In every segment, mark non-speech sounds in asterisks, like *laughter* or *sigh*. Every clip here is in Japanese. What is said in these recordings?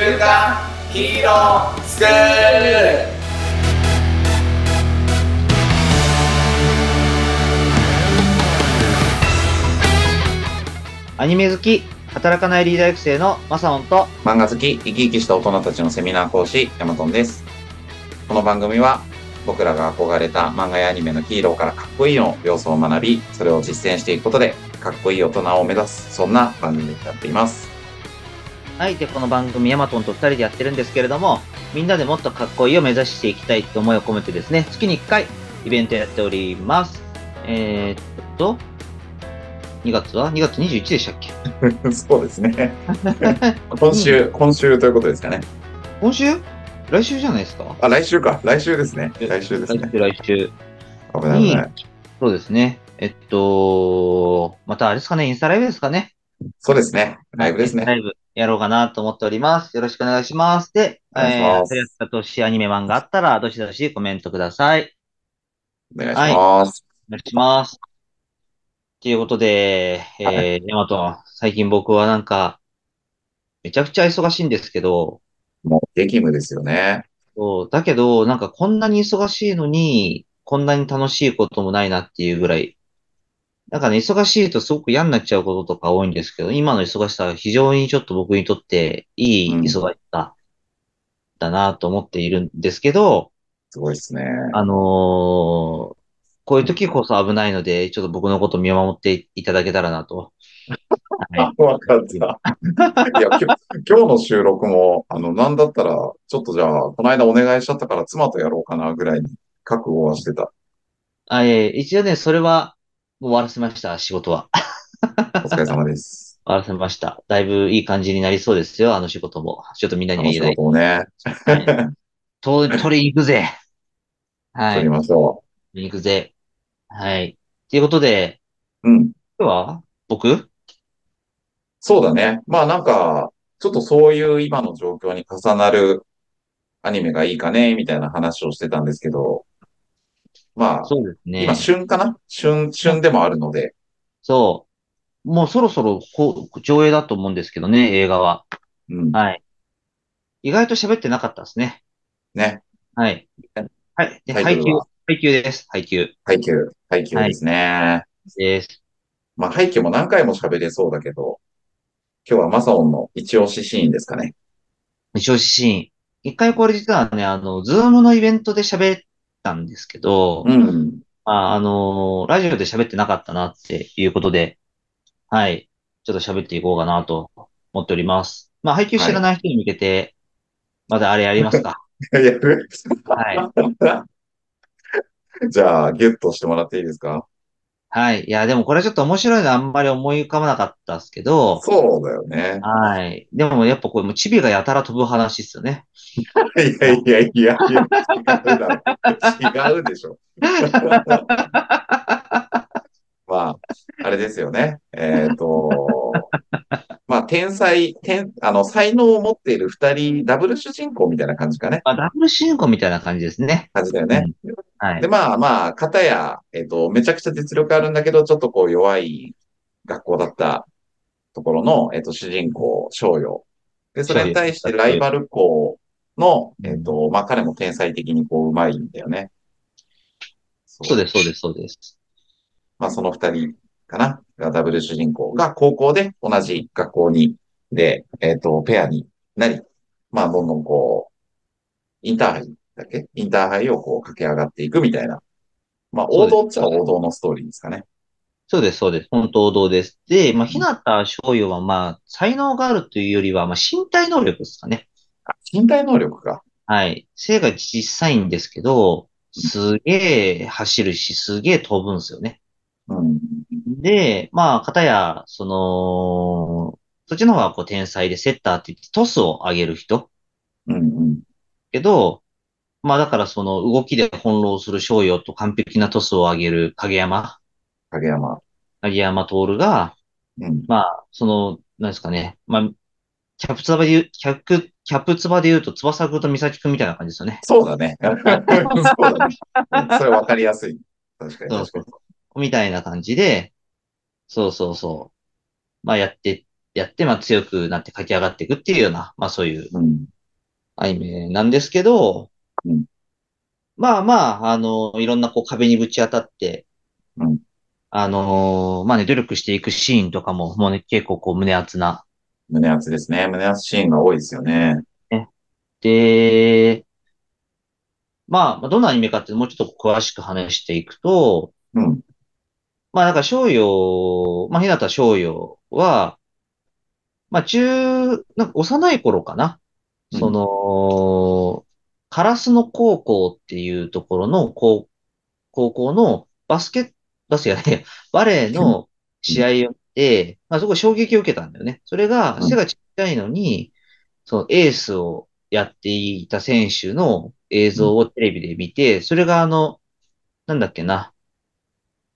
週刊ヒーロースクールアニメ好き、働かないリーダー育成のマサオンと、漫画好き、生き生きした大人たちのセミナー講師、ヤマトンです。この番組は、僕らが憧れた漫画やアニメのヒーローからかっこいいの要素を学び、それを実践していくことで、かっこいい大人を目指す、そんな番組になっています。はい。で、この番組、ヤマトンと二人でやってるんですけれども、みんなでもっとかっこいいを目指していきたいって思いを込めてですね、月に1回、イベントやっております。えー、っと、2月は ?2 月21でしたっけ？*laughs* そうですね。*laughs* 今週、今週ということですかね。今週？来週じゃないですか？あ、来週か。来週ですね。来週ですね。来週、来週。危ない危ない。そうですね。えっと、またあれですかね、インスタライブですかね？そうですね。ライブですね。ライブやろうかなと思っております。よろしくお願いします。で、えー、やったとしアニメ漫画あったら、どしどしコメントください。お願いします。お願いします。ということで、えはー、ヤマト、最近僕はなんか、めちゃくちゃ忙しいんですけど、もう、激務ですよね。そうだけど、なんかこんなに忙しいのに、こんなに楽しいこともないなっていうぐらい、なんかね、忙しいとすごく嫌になっちゃうこととか多いんですけど、今の忙しさは非常にちょっと僕にとっていいうん忙しさだなと思っているんですけど、すごいですね。あのーこういう時こそ危ないので、ちょっと僕のこと見守っていただけたらなと。はい。*laughs* わかった。いや、今日今日の収録も、あの、なんだったら、ちょっとじゃあ、この間お願いしちゃったから妻とやろうかなぐらいに覚悟はしてた。あ、えー一応ね、それは終わらせました、仕事は。お疲れ様です。*laughs* 終わらせました。だいぶいい感じになりそうですよ、あの仕事も。ちょっとみんなには言えない。事をね、はい *laughs* と取りに行くぜ。はい。取りましょ取りに行くぜ。はい。ということで、う。うん。今日は僕？そうだね。まあなんか、ちょっとそういう今の状況に重なるアニメがいいかね、みたいな話をしてたんですけど、まあ、そうですね。今旬かな？旬、旬でもあるので、そう。もうそろそろこう上映だと思うんですけどね、映画は。うん。はい。意外と喋ってなかったですね。ね。はい。はい。で、配給配給です。配給配給、配給ですね。です。まあ、背景も何回も喋れそうだけど、今日はマサオンの一押しシーンですかね。一押しシーン。一回これ実はね、あの、ズームのイベントで喋ったんですけど、うん。あ、あのーラジオで喋ってなかったなっていうことで、はい。ちょっと喋っていこうかなと思っております。まあ、配給知らない人に向けて、まだあれやりますか。*laughs* やる？はい。*laughs* じゃあ、ギュッとしてもらっていいですか？はい。いや、でもこれちょっと面白いのあんまり思い浮かばなかったですけど、そうだよね。はい。でもやっぱこれもうチビがやたら飛ぶ話ですよね。いやいやいやいや、違うだろ。違うでしょ。*laughs* まあ、あれですよね。えっと、まあ、天才、天、あの、才能を持っている二人、ダブル主人公みたいな感じかね。まあ、ダブル主人公みたいな感じですね。感じだよね。はいで、。まあまあ、片や、えっと、めちゃくちゃ実力あるんだけど、ちょっとこう弱い学校だったところの、えっと、主人公、翔陽。で、それに対してライバル校の、えっと、まあ彼も天才的にこう上手いんだよね。そそうです、そうです、そうです。まあその二人かながダブル主人公が高校で同じ学校に、で、えっと、ペアになり、まあどんどんこう、インターハイだっけインターハイをこう駆け上がっていくみたいな。まあ王道っちゃ王道のストーリーですかね。そうです、そうです。本当王道です。で、まあ、日向翔陽は、まあ、才能があるというよりは、まあ、身体能力ですかね。あ身体能力か。はい。背が小さいんですけど、すげえ走るし、すげえ飛ぶんですよね。うん。で、まあ、片や、その、そっちの方はこう天才でセッターって言ってトスを上げる人。うんうん。けど、まあだからその動きで翻弄する翔陽と完璧なトスを上げる影山、影山。影山徹が、うん。まあ、その、なんですかね。まあ、キャプツバで言う、キャプ、キャプツバで言うと、翼くんと美咲くんみたいな感じですよね。そうだね。*laughs* そうだね。うんそれわかりやすい。確かにそう確かに。みたいな感じで、そうそうそう。まあやってやって、まあ強くなって駆け上がっていくっていうような、まあそういううん。アニメなんですけど、うんまあまあ、あの、いろんなこう壁にぶち当たって、うんあのまあね、努力していくシーンとかも、もうね、結構こう胸熱な。胸熱ですね。胸熱シーンが多いですよね。で、まあ、まあどんなアニメかってもうちょっと詳しく話していくと、うん。まあなんか翔陽、まあ日向翔陽は、まあ中、なんか幼い頃かな。うんその、烏野高校っていうところの高高校のバスケ、バスケじゃないや、バレーの試合を見て、まあそこ衝撃を受けたんだよね。それがうん背がちっちゃいのに、そのエースをやっていた選手の映像をテレビで見て、それがあの、なんだっけな、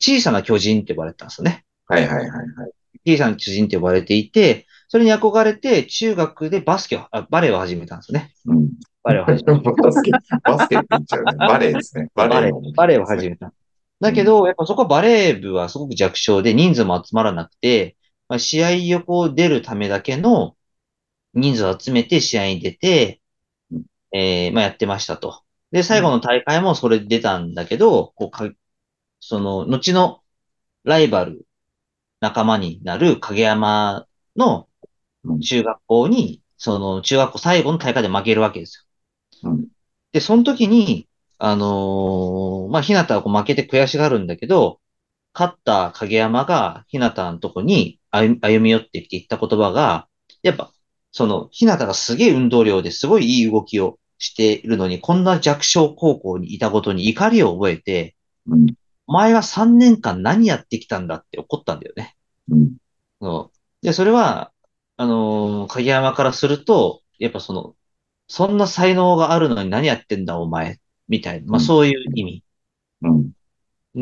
小さな巨人って呼ばれてたんですよね。はいはいはいはい。小さな巨人って呼ばれていて、それに憧れて中学でバスケを、あバレーを始めたんですよね。うん。バレーを始めた。*laughs* バスケ、バスケって言っちゃうね。バレーですね。ババレーレーの、バレーを始めた。だけど、やっぱそこはバレー部はすごく弱小で人数も集まらなくて、まあ、試合をこう出るためだけの人数を集めて試合に出てうん、えーまあやってましたと。で、最後の大会もそれで出たんだけど、こうか、その、後のライバル、仲間になる影山のうん中学校に、その中学校最後の大会で負けるわけですよ。うんで、その時に、あのーまあ、ひなたはこう負けて悔しがるんだけど、勝った影山がひなたのとこに歩歩み寄ってきて言った言葉が、やっぱ、その、ひなたがすげえ運動量ですごいいい動きをしているのに、こんな弱小高校にいたことに怒りを覚えて、うん。お前は3年間何やってきたんだって怒ったんだよね。うん。そうで、それは、あのー影山からすると、やっぱその、そんな才能があるのに何やってんだお前、みたいな、まあうんそういう意味。うん。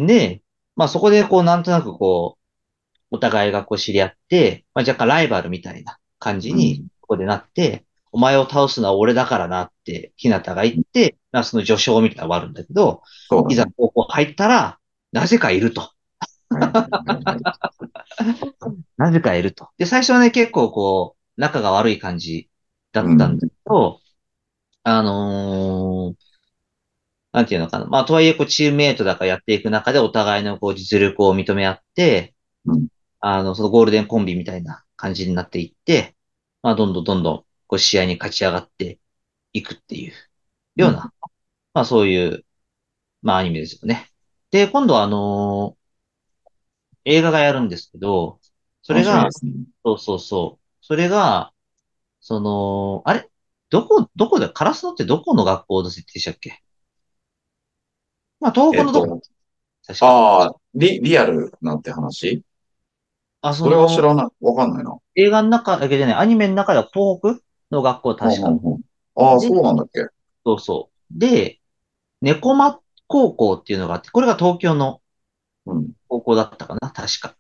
で、まあそこでこうなんとなくこう、お互いがこう知り合って、まあ若干ライバルみたいな感じうんに、ここでなって、お前を倒すのは俺だからなって、ひなたが言って、まあその序章みたいなのがあるんだけど、いざ高校入ったら、なぜかいると。*laughs* なぜかいると。で、最初はね、結構こう、仲が悪い感じだったんだけど、あのーなんていうのかな。まあ、とはいえ、こう、チームメイトだからやっていく中で、お互いのこう、実力を認め合って、うんあの、そのゴールデンコンビみたいな感じになっていって、まあ、どんどんどんどん、こう、試合に勝ち上がっていくっていうような、まあ、そういう、まあ、アニメですよね。で、今度は、あのー映画がやるんですけど、それがねそうそうそう。それが、その、あれ？どこ、どこで、カラスノってどこの学校の設定でしたっけ？まあ、東北のどこ、確か。ああ、リ、リアルなんて話？あ、そそれは知の、らない。わかんないな。映画の中だけでね、アニメの中では東北の学校確か。うんうんうんああ、そうなんだっけ？そうそう。で、猫間高校っていうのがあって、これが東京のうん。高校だったかな？確か。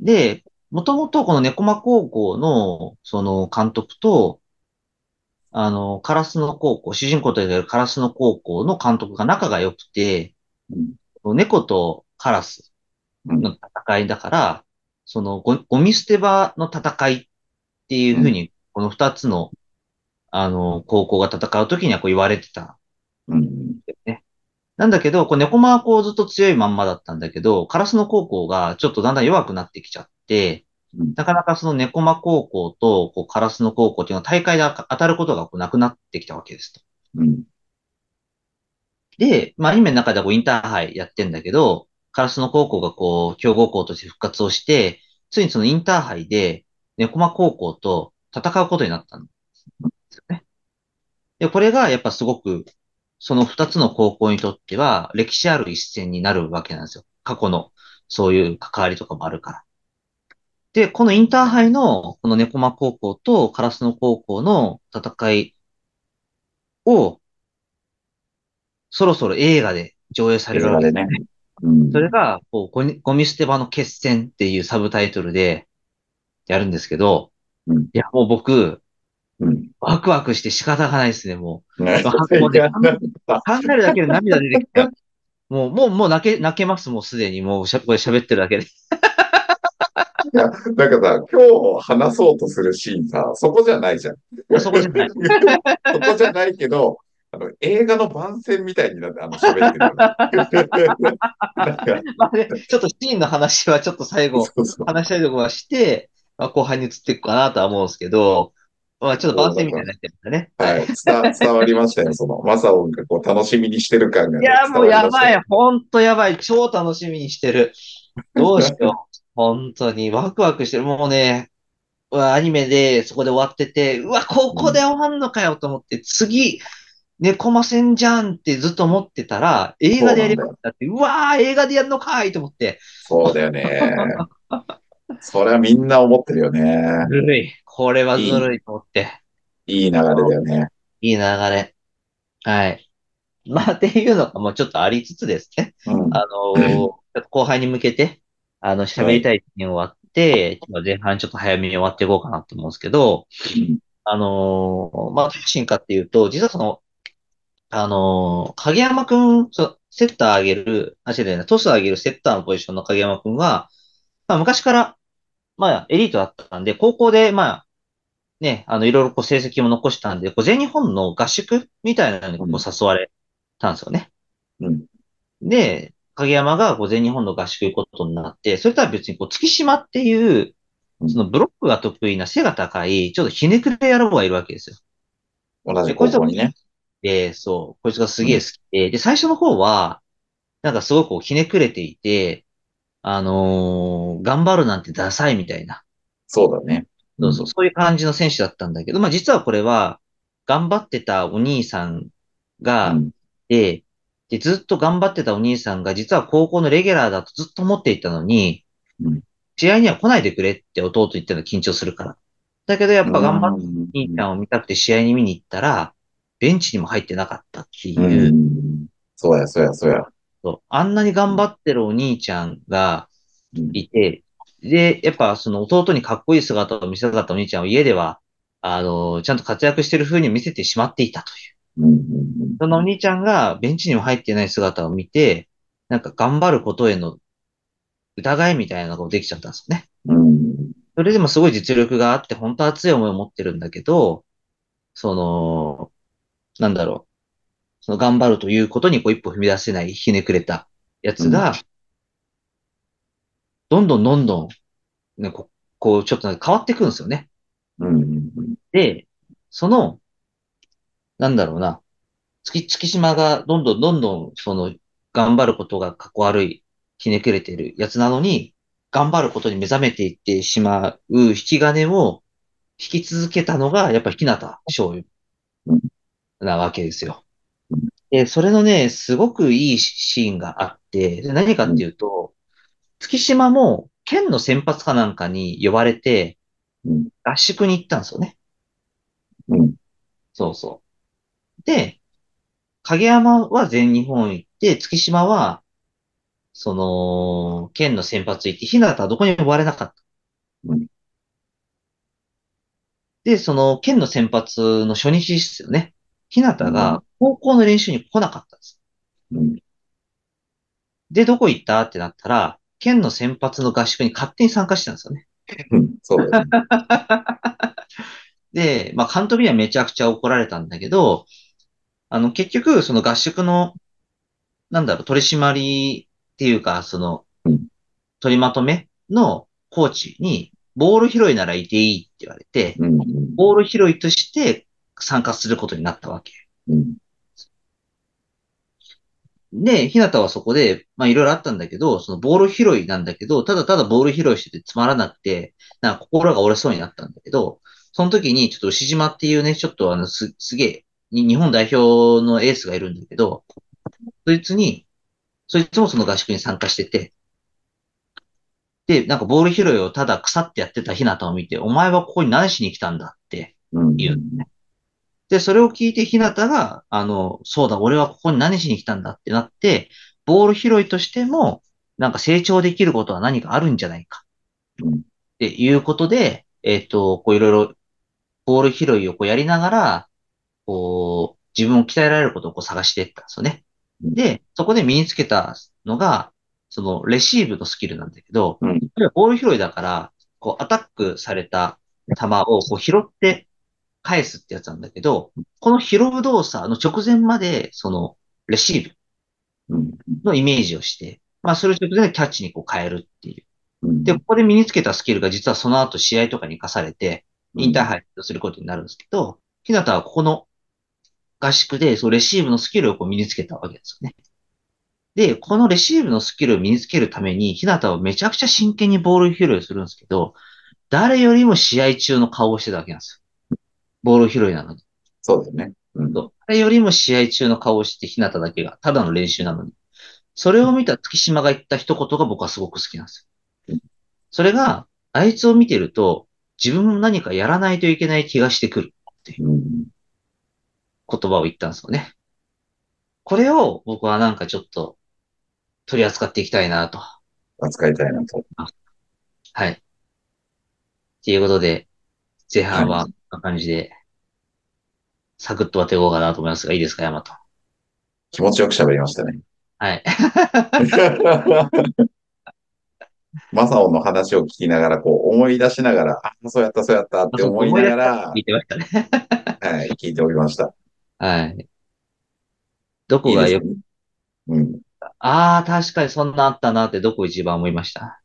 で、もともとこの猫間高校の、その監督と、あの、カラスの高校、主人公と言われるカラスの高校の監督が仲が良くて、うん。猫とカラスうん。の戦いだから、そのゴ、ゴミ捨て場の戦いっていうふうに、この二つの、あの、高校が戦うときにはこう言われてたうん。なんだけど、こう猫間はこうずっと強いまんまだったんだけど、カラスの高校がちょっとだんだん弱くなってきちゃって、うんなかなかその猫間高校とこうカラスの高校っていうのは大会で当たることがこうなくなってきたわけですと。うん。で、まあ、アニメの中ではこうインターハイやってんだけど、カラスの高校がこう強豪校として復活をして、ついにそのインターハイで猫間高校と戦うことになったんですよね。で、これがやっぱすごく、その二つの高校にとっては歴史ある一戦になるわけなんですよ。過去のそういう関わりとかもあるから。で、このインターハイのこの猫間高校とカラスの高校の戦いを、そろそろ映画で上映されるわけ映画でね。うん。それが、こうゴミ、ゴミ捨て場の決戦っていうサブタイトルでやるんですけど、うんいや、もう僕、うん。ワクワクして仕方がないですね、もね。*laughs* もうねう。考えるだけで涙出てきた。もう、もう、もう泣け、泣けます、もうすでに。もうしゃ、これ喋ってるだけで。いや、なんかさ、今日話そうとするシーンさ、そこじゃないじゃん。あそこじゃない。*laughs* そこじゃないけど、あの、映画の番宣みたいになって、あの、喋ってる *laughs* ちょっとシーンの話はちょっと最後、そうそう。話したいところはして、まあ、後半に移っていくかなとは思うんですけど、まあちょっと番宣みたいになってるんだね。はい。伝伝わりましたよ、その、マサオンがこう、楽しみにしてる感がね、いや、もうやばい。ほんとやばい。超楽しみにしてる。どうしよう。本当にワクワクしてる。もうね、アニメでそこで終わってて、うわ、ここで終わんのかよと思って、次、猫ませんじゃんってずっと思ってたら、映画でやりましたって、うわー、映画でやるのかいと思って、そうだよね。*laughs* それはみんな思ってるよね。ずるい。これはずるいと思って。いい流れだよね。いい流れ。はい。まあ、っていうのがもうちょっとありつつですね。うん。あの後輩に向けて、あの、喋りたい点終わって、まあ前半ちょっと早めに終わっていこうかなと思うんですけど、あのーまあ、どういうシーンかっていうと、実はその、あのー影山くん、セッター上げる、あ、違うトス上げるセッターのポジションの影山くんは、まあ、昔から、まあ、エリートだったんで、高校で、まあ、ね、あの、いろいろこう成績も残したんで、こう全日本の合宿みたいなのにこう誘われたんですよね。うん。で、影山がこう全日本の合宿行くことになって、それとは別にこう月島っていうう、んそのブロックが得意な背が高い、ちょっとひねくれ野郎がいるわけですよ。同じ高校にね。で、そう、こいつがすげえ好きで、で、最初の方は、なんかすごくこうひねくれていて、あのー頑張るなんてダサいみたいな、そうだね。そうそう、そういう感じの選手だったんだけど、まあ実はこれは、頑張ってたお兄さんが、うん。で、で、ずっと頑張ってたお兄さんが、実は高校のレギュラーだとずっと思っていたのに、うん試合には来ないでくれって弟言ってたの緊張するから。だけどやっぱ頑張ってうんお兄ちゃんを見たくて試合に見に行ったら、ベンチにも入ってなかったっていうう、ん。そうや、そうや、そうや。そうあんなに頑張ってるお兄ちゃんがうんいて、で、やっぱその弟にかっこいい姿を見せたかったお兄ちゃんを家では、あの、ちゃんと活躍してる風に見せてしまっていたという。そのお兄ちゃんがベンチにも入ってない姿を見て、なんか頑張ることへの疑いみたいなのができちゃったんですよね。それでもすごい実力があって、本当は熱い思いを持ってるんだけど、その、なんだろう。その頑張るということにこう一歩踏み出せないひねくれたやつが、どんどんどんどん、ね、ここうちょっと変わっていくんですよね。うんうんで、その、なんだろうな、月、月島がどんどんどんどん、その、頑張ることがかっこ悪い、ひねくれてるやつなのに、頑張ることに目覚めていってしまう引き金を引き続けたのが、やっぱり日向醤油うんなわけですようん。で、それのね、すごくいいシーンがあって、で何かっていうと、月島も県の先発かなんかに呼ばれてうん、合宿に行ったんですよね。うん。そうそう。で、影山は全日本行って、月島は、その、県の先発行って、日向はどこにも呼ばれなかった。うんで、その、県の先発の初日ですよね。日向が高校の練習に来なかったんです。うん。で、どこ行ったってなったら、県の先発の合宿に勝手に参加してたんですよね。うん。そうだよね。*laughs* で、まあ、監督にはめちゃくちゃ怒られたんだけど、あの、結局、その合宿の、なんだろう、取り締まりっていうか、そのうん、取りまとめのコーチに、ボール拾いならいていいって言われて。ボール拾いとして参加することになったわけ。うん。で、日向はそこで、まあいろいろあったんだけど、そのボール拾いなんだけど、ただただボール拾いしててつまらなくて、なんか心が折れそうになったんだけど、その時にちょっと牛島っていうね、ちょっとあの、す、すげえ、に日本代表のエースがいるんだけど、そいつに、そいつもその合宿に参加してて、で、なんかボール拾いをただ腐ってやってた日向を見て、お前はここに何しに来たんだって言うん。言うのね。で、それを聞いて日向が、あの、そうだ、俺はここに何しに来たんだってなって、ボール拾いとしても、なんか成長できることは何かあるんじゃないか。うんっていうことで、えっと、こういろいろ、ボール拾いをこうやりながら、こう、自分を鍛えられることをこう探していったんですよね。うんで、そこで身につけたのが、そのレシーブのスキルなんだけど、うん。ボール拾いだから、こうアタックされた球をこう拾って返すってやつなんだけど、この拾う動作の直前まで、そのレシーブうん。のイメージをして、まあそれを直前でキャッチにこう変えるっていう。うん。で、ここで身につけたスキルが実はその後試合とかに活かされて、インターハイとすることになるんですけど、ひなたはここの合宿で、そう、レシーブのスキルをこう身につけたわけですよね。で、このレシーブのスキルを身につけるために、ひなたはめちゃくちゃ真剣にボール拾いをするんですけど、誰よりも試合中の顔をしてたわけなんですよ。ボール拾いなのに。そうだよね。うん。誰よりも試合中の顔をしてひなただけが、ただの練習なのに。それを見た月島が言った一言が僕はすごく好きなんですよ。それが、あいつを見てると、自分も何かやらないといけない気がしてくるうん。言葉を言ったんですよね。これを僕はなんかちょっと取り扱っていきたいなと。扱いたいなと。はい。っていうことで、前半はこんな感じで、サクッと終わっていこうかなと思いますが、いいですか、ヤマト。気持ちよく喋りましたね。はい。*laughs* マサオの話を聞きながら、こう思い出しながら、あ、そうやった、そうやったって思いながら聞、いてましたね。はい、聞いておりました。はい。どこいいですがよく、ね。うん。ああ、確かにそんなあったなってどこ一番思いました？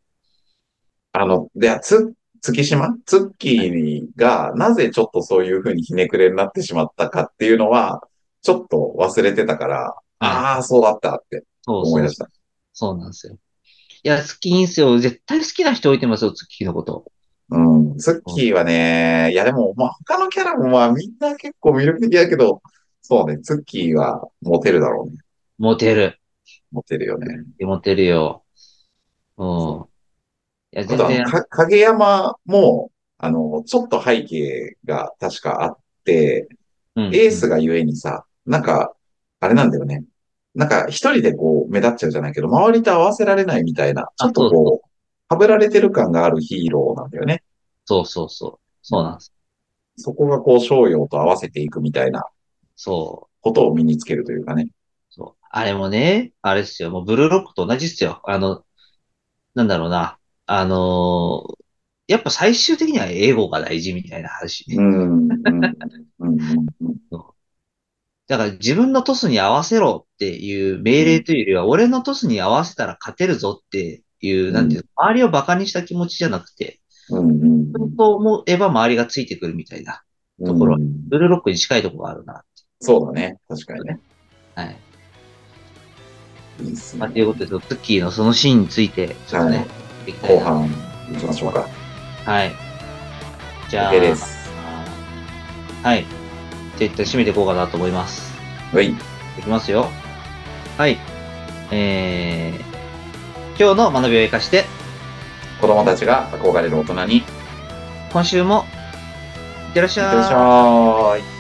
あの、で、つ、月島？ツッキーが、なぜちょっとそういうふうにひねくれになってしまったかっていうのは、ちょっと忘れてたから、ああ、そうだったって思い出した。そうなんですよ。いや、好きいいんすよ。絶対好きな人置いてますよ、ツッキーのこと。うん。ツッキーはね、いやでも、まあ他のキャラもまあみんな結構魅力的だけど、そうね、ツッキーはモテるだろうね。モテる。モテるよね。モテるよ。うん。いや、全然、か影山も、あの、ちょっと背景が確かあって、うんエースがゆえにさ、なんか、あれなんだよね。なんか一人でこう目立っちゃうじゃないけど、周りと合わせられないみたいな、ちょっとこう、被られてる感があるヒーローなんだよね。そうそうそう。そうなんです。そこがこう、商用と合わせていくみたいなそう。ことを身につけるというかね。そう。あれもね、あれっすよ。もうブルーロックと同じっすよ。あの、なんだろうな。あのーやっぱ最終的にはエゴが大事みたいな話。うん、うん、うん、うんうん。だから自分のトスに合わせろっていう命令というよりは、俺のトスに合わせたら勝てるぞっていう、なんていうの、周りを馬鹿にした気持ちじゃなくて、うん、うん。そう思えば周りがついてくるみたいな、ところうんブルーロックに近いところがあるな。そうだね。確かにね。はい。いいっすまあ、ね。ということで、ツッキーのそのシーンについて、ちょっとね、はい後半行きましょうか。はい。じゃあ、OK です。はい。じゃあ一旦締めていこうかなと思います。はい。いきますよ。はい。えー、今日の学びを生かして、子供たちが憧れる大人に、いっ今週も、いってらっしてゃらっしゃい。